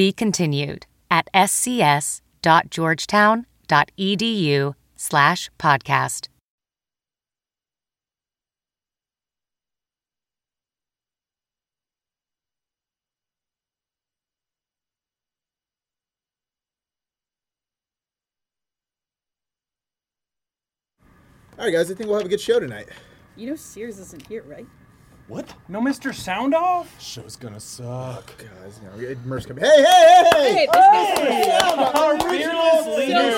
Be continued at scs.georgetown.edu slash podcast. All right, guys, I think we'll have a good show tonight. You know Sears isn't here, right? What? No Mr. Sound Off? Show's gonna suck. Oh, guys, you know, Merce coming. Hey, hey, hey! Hey, this guy's Our fearless leader.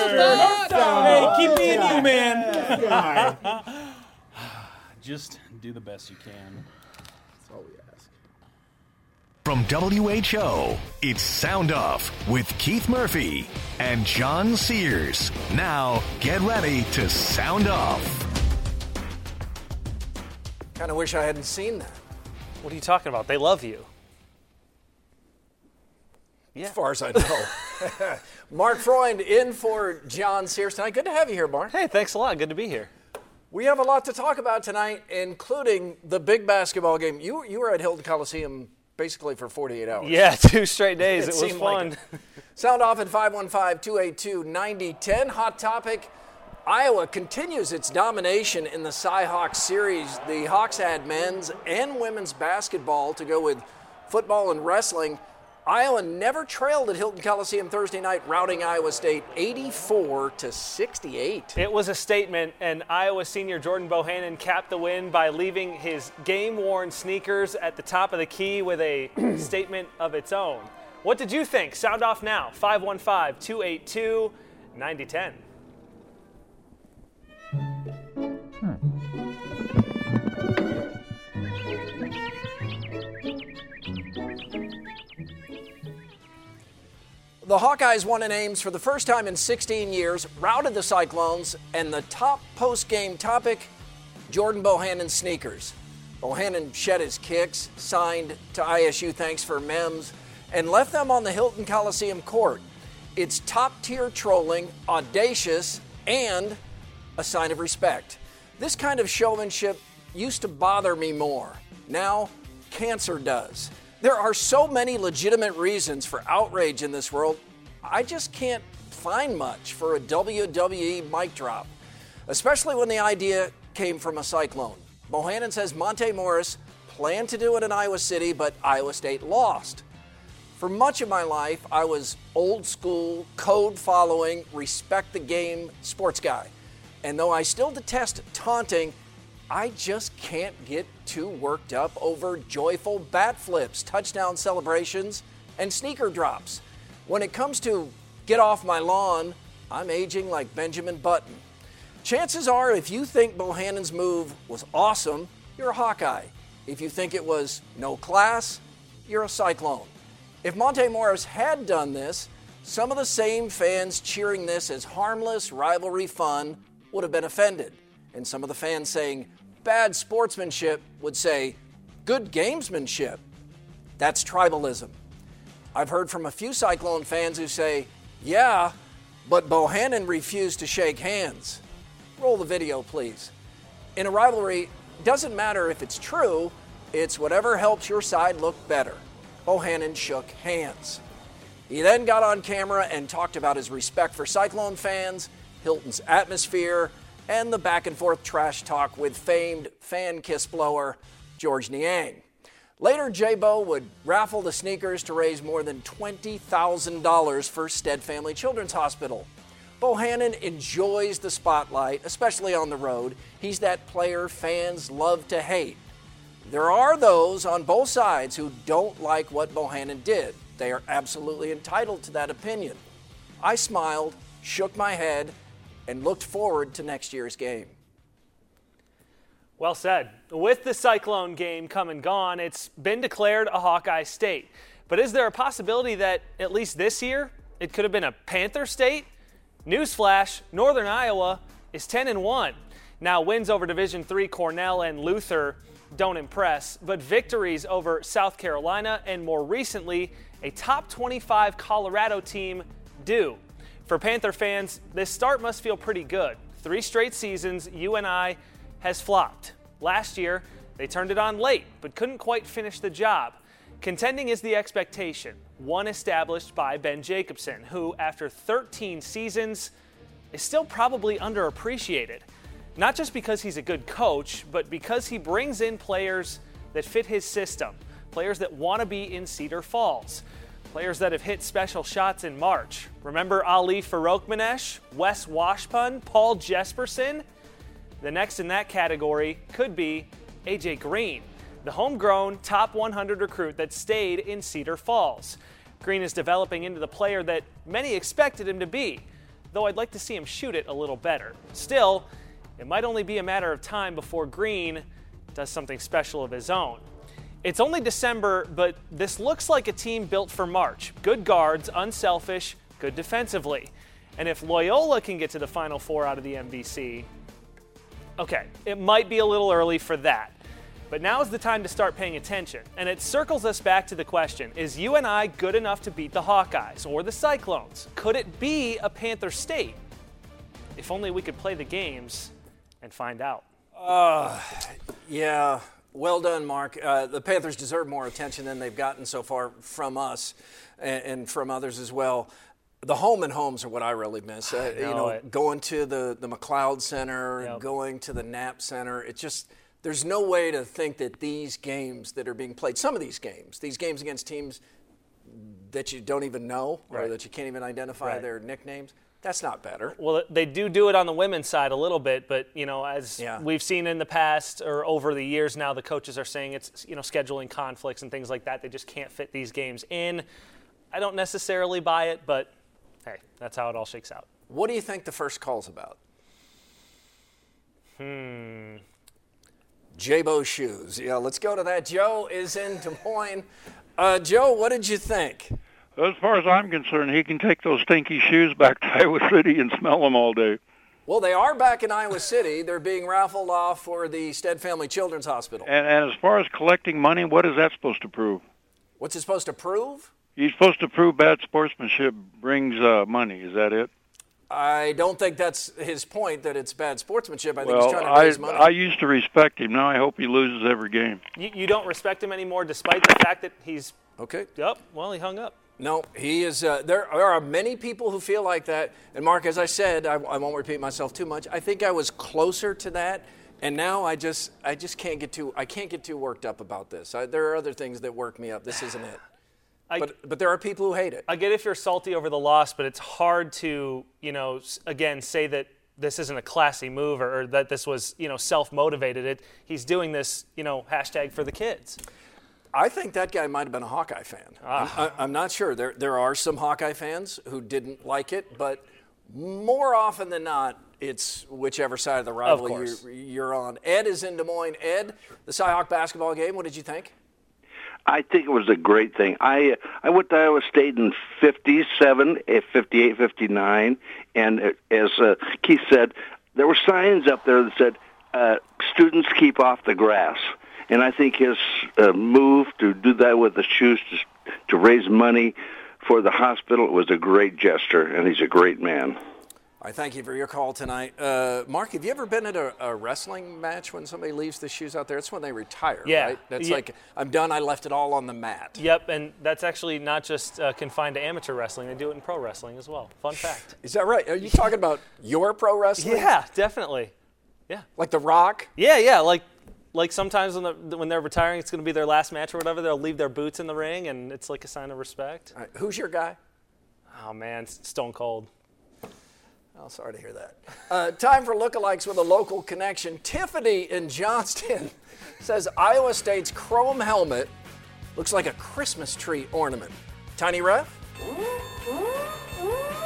Hey, keep me in you, man. Guy. Just do the best you can. That's all we ask. From WHO, it's Sound Off with Keith Murphy and John Sears. Now, get ready to sound off. Kind of wish I hadn't seen that. What are you talking about? They love you. As far as I know. Mark Freund in for John Sears tonight. Good to have you here, Mark. Hey, thanks a lot. Good to be here. We have a lot to talk about tonight, including the big basketball game. You you were at Hilton Coliseum basically for 48 hours. Yeah, two straight days. It It, was seemed like fun. it. Sound off at 515-282-9010. Hot topic. Iowa continues its domination in the Cy-Hawks series. The Hawks had men's and women's basketball to go with football and wrestling. Iowa never trailed at Hilton Coliseum Thursday night, routing Iowa State 84 to 68. It was a statement, and Iowa senior Jordan Bohannon capped the win by leaving his game worn sneakers at the top of the key with a statement of its own. What did you think? Sound off now 515 282 9010. The Hawkeyes won in Ames for the first time in 16 years, routed the Cyclones, and the top post game topic Jordan Bohannon sneakers. Bohannon shed his kicks, signed to ISU thanks for MEMS, and left them on the Hilton Coliseum court. It's top tier trolling, audacious, and a sign of respect. This kind of showmanship used to bother me more. Now, cancer does. There are so many legitimate reasons for outrage in this world. I just can't find much for a WWE mic drop, especially when the idea came from a cyclone. Bohannon says Monte Morris planned to do it in Iowa City, but Iowa State lost. For much of my life, I was old school, code following, respect the game sports guy. And though I still detest taunting, I just can't get too worked up over joyful bat flips, touchdown celebrations, and sneaker drops. When it comes to get off my lawn, I'm aging like Benjamin Button. Chances are, if you think Bohannon's move was awesome, you're a Hawkeye. If you think it was no class, you're a Cyclone. If Monte Morris had done this, some of the same fans cheering this as harmless rivalry fun would have been offended. And some of the fans saying bad sportsmanship would say good gamesmanship. That's tribalism. I've heard from a few Cyclone fans who say, yeah, but Bohannon refused to shake hands. Roll the video, please. In a rivalry, doesn't matter if it's true, it's whatever helps your side look better. Bohannon shook hands. He then got on camera and talked about his respect for Cyclone fans, Hilton's atmosphere, and the back and forth trash talk with famed fan kiss blower Georges Niang. Later, J-Bo would raffle the sneakers to raise more than $20,000 for Stead Family Children's Hospital. Bohannon enjoys the spotlight, especially on the road. He's that player fans love to hate. There are those on both sides who don't like what Bohannon did. They are absolutely entitled to that opinion. I smiled, shook my head, and looked forward to next year's game. Well said. With the Cyclone game come and gone, it's been declared a Hawkeye state. But is there a possibility that at least this year it could have been a Panther State? Newsflash: Northern Iowa is 10 and 1. Now wins over Division III Cornell and Luther don't impress, but victories over South Carolina and more recently a top 25 Colorado team do. For Panther fans, this start must feel pretty good. Three straight seasons, UNI has flopped. Last year, they turned it on late, but couldn't quite finish the job. Contending is the expectation, one established by Ben Jacobson, who, after 13 seasons, is still probably underappreciated. Not just because he's a good coach, but because he brings in players that fit his system, players that want to be in Cedar Falls, players that have hit special shots in March. Remember Ali Farokhmanesh, Wes Washpun, Paul Jesperson? The next in that category could be AJ Green, the homegrown top 100 recruit that stayed in Cedar Falls. Green is developing into the player that many expected him to be, though I'd like to see him shoot it a little better. Still, it might only be a matter of time before Green does something special of his own. It's only December, but this looks like a team built for March. Good guards, unselfish, good defensively. And if Loyola can get to the Final Four out of the MVC, okay, it might be a little early for that. But now is the time to start paying attention. And it circles us back to the question Is UNI good enough to beat the Hawkeyes or the Cyclones? Could it be a Panther State? If only we could play the games and find out. Uh, yeah, well done, Mark. Uh, the Panthers deserve more attention than they've gotten so far from us and, and from others as well. The home and homes are what I really miss. Uh, you know know, it. going to the, the McLeod Center, Yep. going to the Knapp Center. It just, there's no way to think that these games that are being played, some of these games, these games against teams that you don't even know or that you can't even identify Right. their nicknames, that's not better. Well, they do do it on the women's side a little bit, but you know, as Yeah. we've seen in the past or over the years now, the coaches are saying it's you know scheduling conflicts and things like that. They just can't fit these games in. I don't necessarily buy it, but hey, that's how it all shakes out. What do you think the first call's about? Hmm. J-Bo shoes. Yeah, let's go to that. Joe is in Des Moines. Uh, Joe, what did you think? As far as I'm concerned, he can take those stinky shoes back to Iowa City and smell them all day. Well, they are back in Iowa City. They're being raffled off for the Stead Family Children's Hospital. And, and as far as collecting money, what is that supposed to prove? What's it supposed to prove? He's supposed to prove bad sportsmanship brings uh, money. Is that it? I don't think that's his point that it's bad sportsmanship. I think he's trying to I raise money. I used to respect him. Now I hope he loses every game. You, you don't respect him anymore, despite the fact that he's okay. up. Well, he hung up. No, he is. Uh, there, there are many people who feel like that. And Mark, as I said, I, I won't repeat myself too much. I think I was closer to that, and now I just, I just can't get too, I can't get too worked up about this. I, there are other things that work me up. This isn't it. I, But, but there are people who hate it. I get if you're salty over the loss, but it's hard to, you know, again, say that this isn't a classy move or, or that this was, you know, self-motivated. It, he's doing this, you know, hashtag for the kids. I think that guy might have been a Hawkeye fan. I'm, I, I'm not sure. There, there are some Hawkeye fans who didn't like it, but more often than not, it's whichever side of the rivalry course. you're, you're on. Ed is in Des Moines. Ed, the Cyhawk basketball game. What did you think? I think it was a great thing. I I went to Iowa State in '57, eh, '58, '59, and uh, as uh, Keith said, there were signs up there that said, uh, "Students keep off the grass." And I think his uh, move to do that with the shoes to to raise money for the hospital was a great gesture, and he's a great man. I thank you for your call tonight. Uh, Mark, have you ever been at a, a wrestling match when somebody leaves the shoes out there? It's when they retire, Yeah. right? That's Yeah. like, I'm done, I left it all on the mat. Yep, and that's actually not just uh, confined to amateur wrestling. They do it in pro wrestling as well. Fun fact. Is that right? Are you talking about your pro wrestling? yeah, definitely. Yeah. Like The Rock? Yeah, yeah. Like, like sometimes when, the, when they're retiring, it's going to be their last match or whatever. They'll leave their boots in the ring, and it's like a sign of respect. All right, who's your guy? Oh man, Stone Cold. Oh, sorry to hear that. Uh, time for lookalikes with a local connection. Tiffany in Johnston says Iowa State's chrome helmet looks like a Christmas tree ornament. Tiny Ref?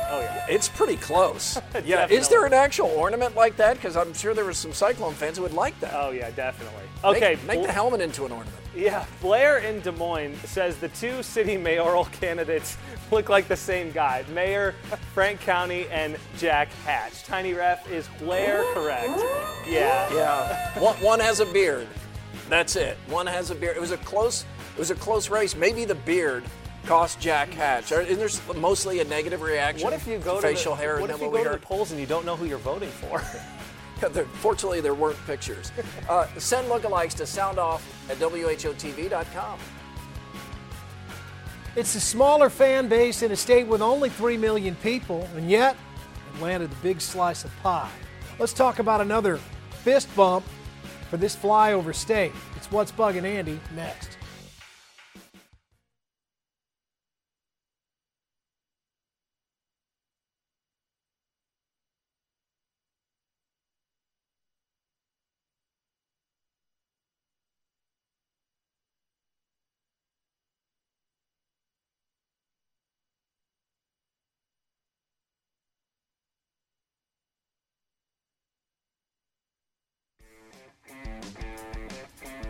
Oh yeah. It's pretty close. yeah. Is there an actual ornament like that? Because I'm sure there were some Cyclone fans who would like that. Oh yeah, definitely. Make- Okay. Make, Bl- the helmet into an ornament. Yeah, Blair in Des Moines says the two city mayoral candidates look like the same guy. Mayor Frank Cownie and Jack Hatch. Tiny Ref is Blair correct? Yeah. Yeah. one, one has a beard. That's it. One has a beard. It was a close. It was a close race. Maybe the beard cost Jack Hatch. Isn't there mostly a negative reaction? What if you go to facial the, hair? What and if you go to the polls and you don't know who you're voting for? There- Fortunately, there weren't pictures. Uh, send lookalikes to soundoff at whotv.com. It's a smaller fan base in a state with only 3 million people, and yet it landed a big slice of pie. Let's talk about another fist bump for this flyover state. It's What's Bugging Andy next.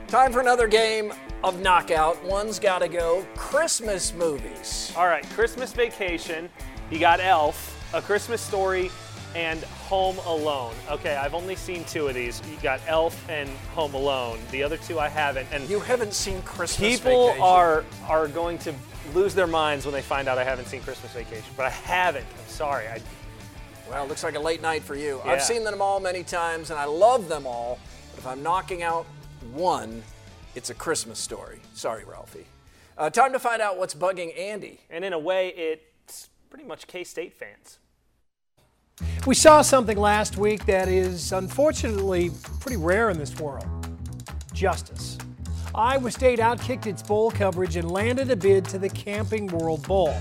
Time for another game of knockout. One's got to go. Christmas movies. All right, Christmas Vacation. You got Elf, A Christmas Story, and Home Alone. Okay, I've only seen two of these. You got Elf and Home Alone. The other two I haven't. And You haven't seen Christmas people Vacation. are are going to lose their minds when they find out I haven't seen Christmas Vacation. But I haven't. I'm sorry. I, Well, it looks like a late night for you. Yeah. I've seen them all many times and I love them all. But if I'm knocking out one, it's a Christmas story. Sorry, Ralphie. Uh, time to find out what's bugging Andy. and in a way, it's pretty much K-State fans. We saw something last week that is unfortunately pretty rare in this world justice. Iowa State outkicked its bowl coverage and landed a bid to the Camping World Bowl.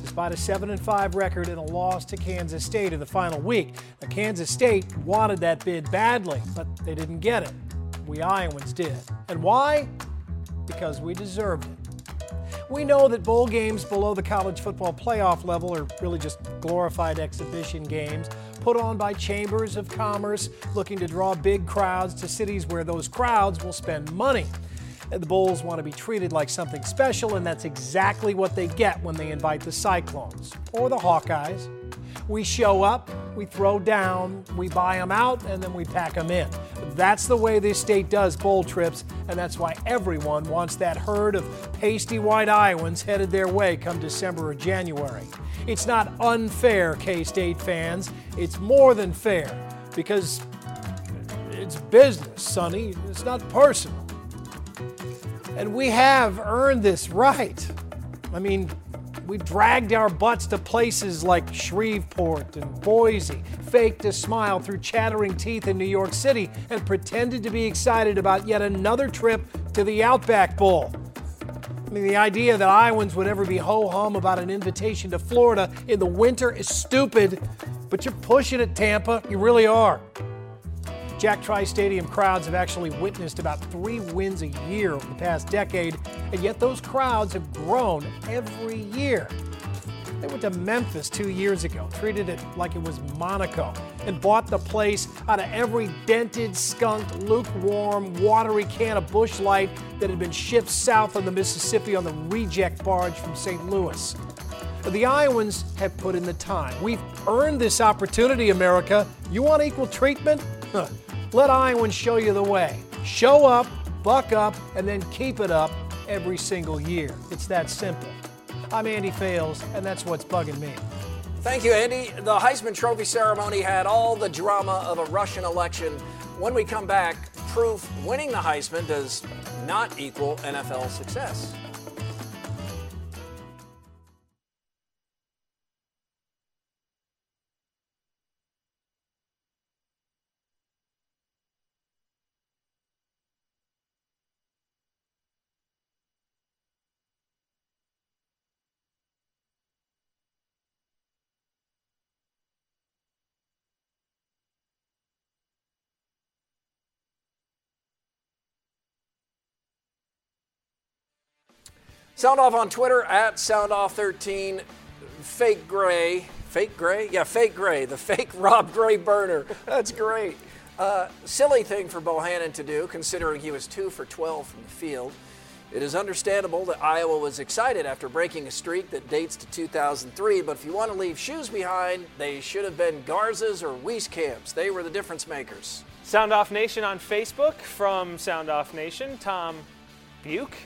Despite a 7 and 5 record and a loss to Kansas State in the final week, now, Kansas State wanted that bid badly, but they didn't get it. We Iowans did. And why? Because we deserved it. We know that bowl games below the college football playoff level are really just glorified exhibition games put on by chambers of commerce looking to draw big crowds to cities where those crowds will spend money. The Bulls want to be treated like something special, and that's exactly what they get when they invite the Cyclones or the Hawkeyes. We show up, we throw down, we buy them out, and then we pack them in. That's the way this state does bowl trips, and that's why everyone wants that herd of pasty white Iowans headed their way come December or January. It's not unfair, K State fans. It's more than fair because it's business, Sonny. It's not personal. And we have earned this right. I mean, we dragged our butts to places like Shreveport and Boise, faked a smile through chattering teeth in New York City, and pretended to be excited about yet another trip to the Outback Bowl. I mean, the idea that Iowans would ever be ho hum about an invitation to Florida in the winter is stupid, but you're pushing it, Tampa. You really are. Jack Trice Stadium crowds have actually witnessed about three wins a year over the past decade, and yet those crowds have grown every year. They went to Memphis two years ago, treated it like it was Monaco, and bought the place out of every dented, skunked, lukewarm, watery can of Busch Light that had been shipped south on the Mississippi on the reject barge from St. Louis. The Iowans have put in the time. We've earned this opportunity, America. You want equal treatment? Let Iowans show you the way. Show up, buck up, and then keep it up every single year. It's that simple. I'm Andy Fales, and that's what's bugging me. Thank you, Andy. The Heisman Trophy ceremony had all the drama of a Russian election. When we come back, proof winning the Heisman does not equal NFL success. Sound off on Twitter at SoundOff13. Fake Gray Fake Gray? Yeah, Fake Gray, the fake Rob Gray burner. That's great. Uh, silly thing for Bohannon to do, considering he was two for 12 from the field. It is understandable that Iowa was excited after breaking a streak that dates to 2003, but if you want to leave shoes behind, they should have been Garza's or Wieskamp's. They were the difference makers. Sound Off Nation on Facebook from Sound Off Nation. Tom Buke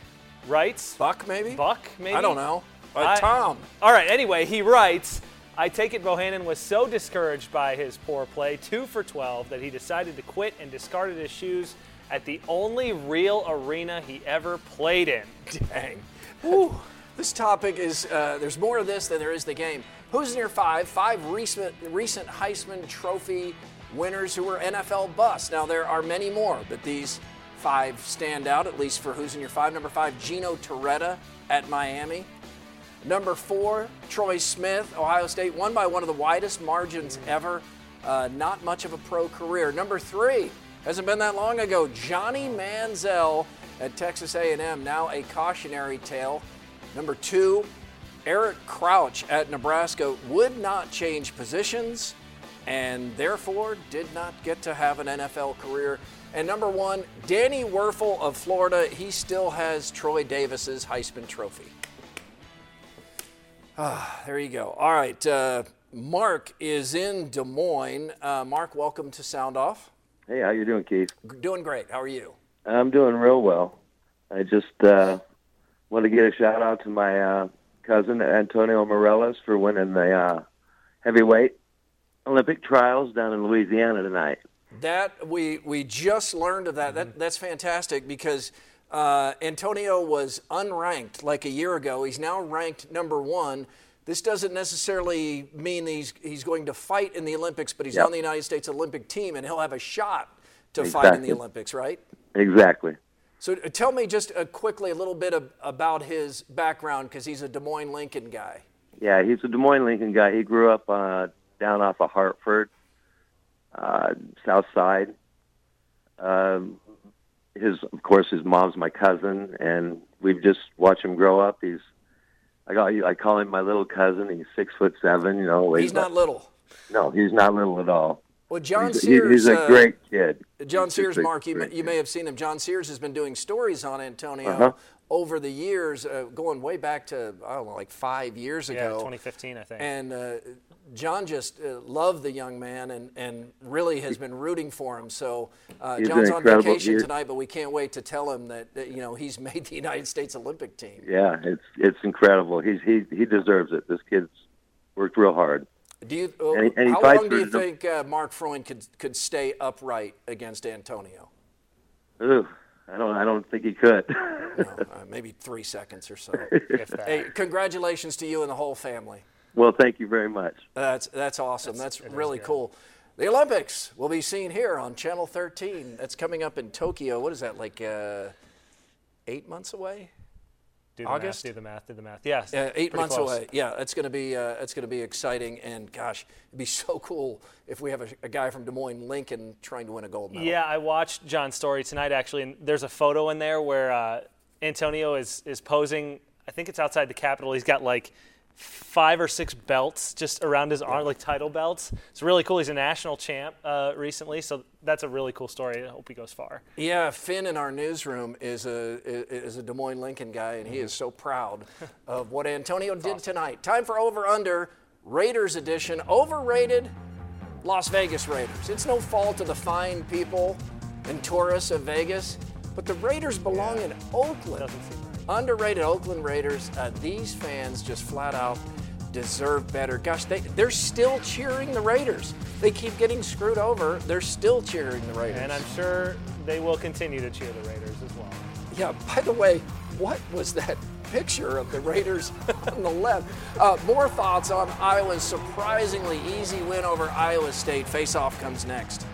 writes. Buck, maybe? Buck, maybe? I don't know. Uh, I- Tom. All right, anyway, he writes I take it Bohannon was so discouraged by his poor play, 2 for 12, that he decided to quit and discarded his shoes at the only real arena he ever played in. Dang. Whew. This topic is, uh, there's more of this than there is the game. Who's in your five? Five recent, recent Heisman Trophy winners who were NFL busts. Now, there are many more, but these five stand out, at least for who's in your five. Number five, Gino Torretta at Miami. Number four, Troy Smith, Ohio State, won by one of the widest margins ever. Uh, not much of a pro career. Number three, hasn't been that long ago, Johnny Manziel at Texas A&M, now a cautionary tale. Number two, Eric Crouch at Nebraska would not change positions and therefore did not get to have an NFL career. And number one, Danny Wuerffel of Florida, he still has Troy Davis's Heisman Trophy. Ah, there you go. All right, uh, Mark is in Des Moines. Uh, Mark, welcome to Sound Off. Hey, how you doing, Keith? Doing great. How are you? I'm doing real well. I just uh, want to get a shout out to my uh, cousin Antonio Morales for winning the uh, heavyweight Olympic trials down in Louisiana tonight. That we we just learned of that. That that's fantastic because uh, Antonio was unranked like a year ago. He's now ranked number one. This doesn't necessarily mean he's he's going to fight in the Olympics, but he's Yep. on the United States Olympic team, and he'll have a shot to fight in the Olympics, right? Exactly. So uh, tell me just uh, quickly a little bit of, about his background because he's a Des Moines Lincoln guy. Yeah, he's a Des Moines Lincoln guy. He grew up uh, down off of Hartford, uh, South Side. Um, his, of course, his mom's my cousin, and we've just watched him grow up. He's, I got, I call him my little cousin. He's six foot seven. You know, He's not little. No, he's not little at all. Well, John he's, Sears. he's a uh, great kid. John He's Sears, Mark, you may, you may have seen him. John Sears has been doing stories on Antonio Uh-huh. Over the years, uh, going way back to I don't know, like five years ago. Yeah, ago. 2015, I think. And uh, John just uh, loved the young man and, and really has been rooting for him. So uh, John's on vacation he- tonight, but we can't wait to tell him that, that you know he's made the United States Olympic team. Yeah, it's it's incredible. He's he he deserves it. This kid's worked real hard. Do you? uh, And he- and he how long do you think uh, Mark Freund could could stay upright against Antonio? Ooh, I don't I don't think he could. Uh, maybe three seconds or so. hey, congratulations to you and the whole family. well, thank you very much. That's that's awesome. That's, really cool. The Olympics will be seen here on Channel 13. That's coming up in Tokyo. What is that like? Uh, eight months away? Do the August? math, do the math, do the math. Yes. Yeah, eight months close. away. Yeah, it's gonna be uh, that's gonna be exciting. And gosh, it'd be so cool if we have a, a guy from Des Moines, Lincoln, trying to win a gold medal. Yeah, I watched John's story tonight actually, and there's a photo in there where uh, Antonio is is posing. I think it's outside the Capitol. He's got like five or six belts just around his arm, like title belts. It's really cool. He's a national champ uh, recently, so that's a really cool story. I hope he goes far. Yeah, Finn in our newsroom is a is a Des Moines Lincoln guy, and he is so proud of what Antonio did tonight. Time for over under Raiders edition. Overrated Las Vegas Raiders. It's no fault of the fine people and tourists of Vegas, but the Raiders belong in Oakland. Underrated Oakland Raiders. Uh, these fans just flat out deserve better. Gosh, they, they're still cheering the Raiders. They keep getting screwed over. They're still cheering the Raiders. And I'm sure they will continue to cheer the Raiders as well. Yeah, by the way, what was that picture of the Raiders on the left? Uh, more thoughts on Iowa's surprisingly easy win over Iowa State. Face off comes next.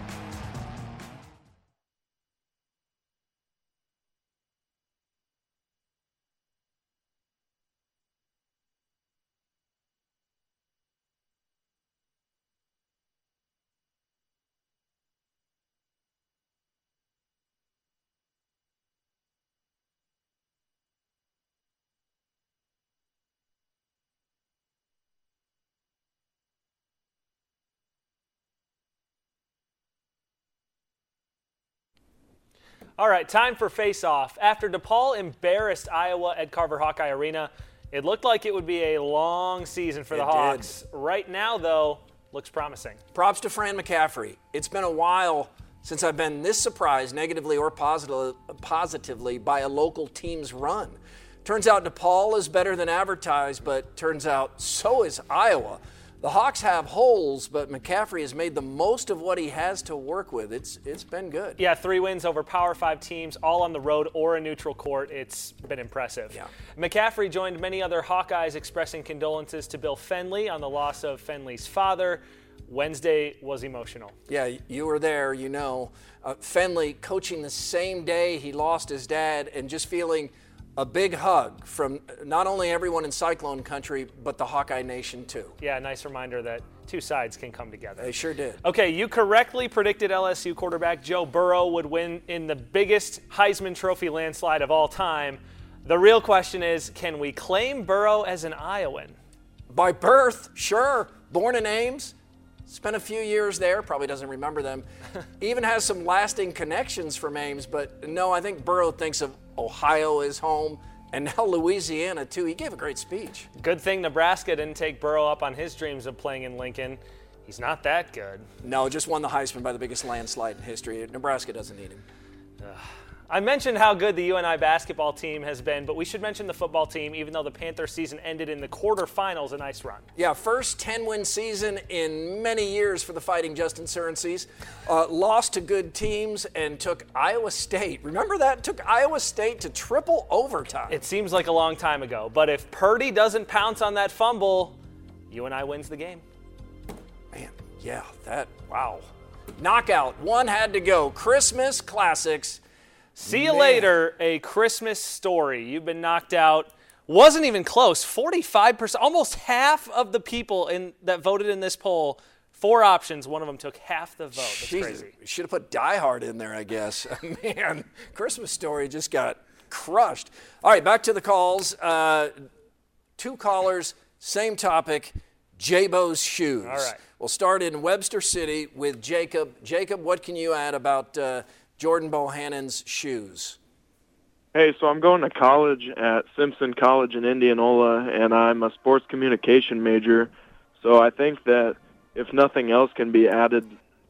All right, time for face off. After DePaul embarrassed Iowa at Carver Hawkeye Arena, it looked like it would be a long season for It the did. Hawks. Right now, though, looks promising. Props to Fran McCaffery. It's been a while since I've been this surprised, negatively or positive, positively, by a local team's run. Turns out DePaul is better than advertised, but turns out so is Iowa. The Hawks have holes, but McCaffery has made the most of what he has to work with. It's it's been good. Yeah, three wins over Power Five teams, all on the road or a neutral court. It's been impressive. Yeah. McCaffery joined many other Hawkeyes expressing condolences to Bill Fennelly on the loss of Fennelly's father. Wednesday was emotional. Yeah, you were there, you know. Uh, Fenley coaching the same day he lost his dad and just feeling a big hug from not only everyone in Cyclone Country, but the Hawkeye Nation too. Yeah, nice reminder that two sides can come together. They sure did. Okay, you correctly predicted LSU quarterback Joe Burrow would win in the biggest Heisman Trophy landslide of all time. The real question is can we claim Burrow as an Iowan? By birth, sure. Born in Ames, spent a few years there, probably doesn't remember them. Even has some lasting connections from Ames, but no, I think Burrow thinks of Ohio is home and now Louisiana too. He gave a great speech. Good thing Nebraska didn't take Burrow up on his dreams of playing in Lincoln. He's not that good. No, just won the Heisman by the biggest landslide in history. Nebraska doesn't need him. I mentioned how good the UNI basketball team has been, but we should mention the football team, even though the Panther season ended in the quarterfinals, a nice run. Yeah, first 10 win season in many years for the Fighting Justin Surencies. Uh, lost to good teams and took Iowa State. Remember that? Took Iowa State to triple overtime. It seems like a long time ago, but if Purdy doesn't pounce on that fumble, UNI wins the game. Man, yeah, that, wow. Knockout. One had to go. Christmas classics. See you Man. later, a Christmas story. You've been knocked out. Wasn't even close. 45%, almost half of the people in that voted in this poll, four options, one of them took half the vote. That's Jesus, crazy. Should have put Die Hard in there, I guess. Man, Christmas Story just got crushed. All right, back to the calls. Uh, two callers, same topic. J-Bo's shoes. All right. We'll start in Webster City with Jacob. Jacob, what can you add about uh, Jordan Bohannon's shoes? Hey, so I'm going to college at Simpson College in Indianola, and I'm a sports communication major. So I think that if nothing else can be added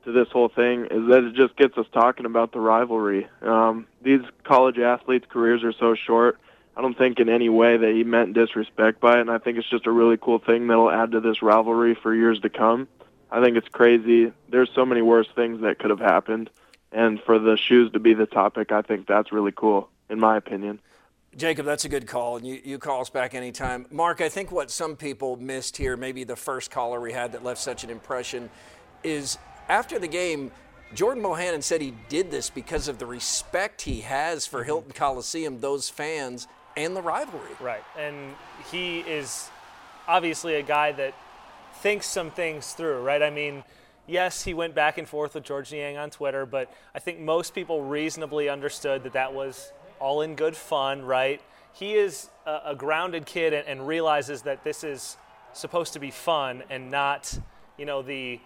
to this whole thing, is that it just gets us talking about the rivalry. Um, these college athletes' careers are so short. I don't think in any way that he meant disrespect by it, and I think it's just a really cool thing that'll add to this rivalry for years to come. I think it's crazy. There's so many worse things that could have happened, and for the shoes to be the topic, I think that's really cool, in my opinion. Jacob, that's a good call, and you, you call us back anytime. Mark, I think what some people missed here, maybe the first caller we had that left such an impression, is after the game, Jordan Bohannon said he did this because of the respect he has for mm-hmm. Hilton Coliseum, those fans, and the rivalry. Right. And he is obviously a guy that thinks some things through, right? I mean, yes, he went back and forth with Georges Niang on Twitter, but I think most people reasonably understood that that was all in good fun, right? He is a, a grounded kid and, and realizes that this is supposed to be fun and not, you know, the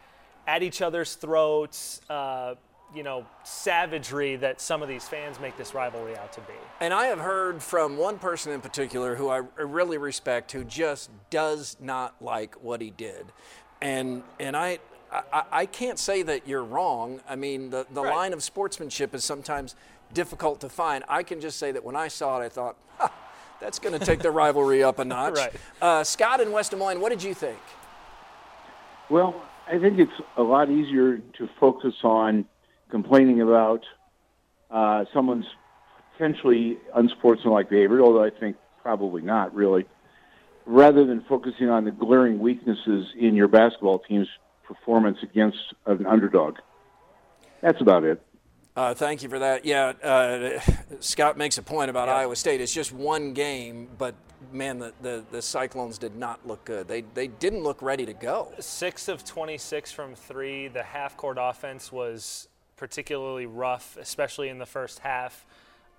at each other's throats, uh, you know, savagery that some of these fans make this rivalry out to be. And I have heard from one person in particular who I really respect, who just does not like what he did, and and I. I, I can't say that you're wrong. I mean, the, the line of sportsmanship is sometimes difficult to find. I can just say that when I saw it, I thought, ha, that's going to take the rivalry up a notch. Right. Uh, Scott in West Des Moines, what did you think? Well, I think it's a lot easier to focus on complaining about uh, someone's potentially unsportsmanlike behavior, although I think probably not really, rather than focusing on the glaring weaknesses in your basketball team's performance against an underdog. That's about it. Uh, thank you for that. Yeah, uh, Scott makes a point about Iowa State. It's just one game, but man, the, the, the Cyclones did not look good. They, they didn't look ready to go. Six of 26 from three. The half court offense was particularly rough, especially in the first half.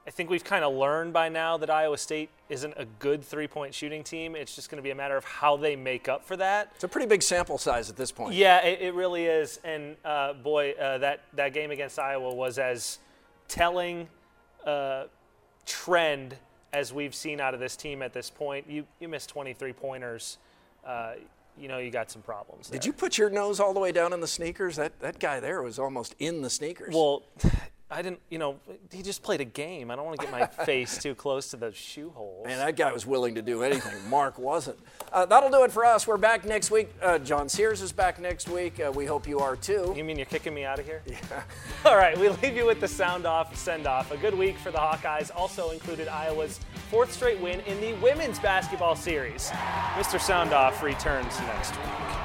I think we've kind of learned by now that Iowa State isn't a good three point shooting team. It's just going to be a matter of how they make up for that. It's a pretty big sample size at this point. Yeah, it, it really is. And uh, boy, uh, that, that game against Iowa was as telling uh, trend as we've seen out of this team at this point. You you missed 23 pointers. Uh, you know you got some problems. Did you put your nose all the way down in the sneakers? That that guy there was almost in the sneakers. Well, I didn't. You know, he just played a game. I don't want to get my face too close to the shoe holes. Man, that guy was willing to do anything. Mark wasn't. Uh, that'll do it for us. We're back next week. Uh, John Sears is back next week. Uh, we hope you are too. You mean you're kicking me out of here? Yeah. All right, we leave you with the sound off, send off. A good week for the Hawkeyes. Also included Iowa's fourth straight win in the women's basketball series. Mr. Sound Off returns next week.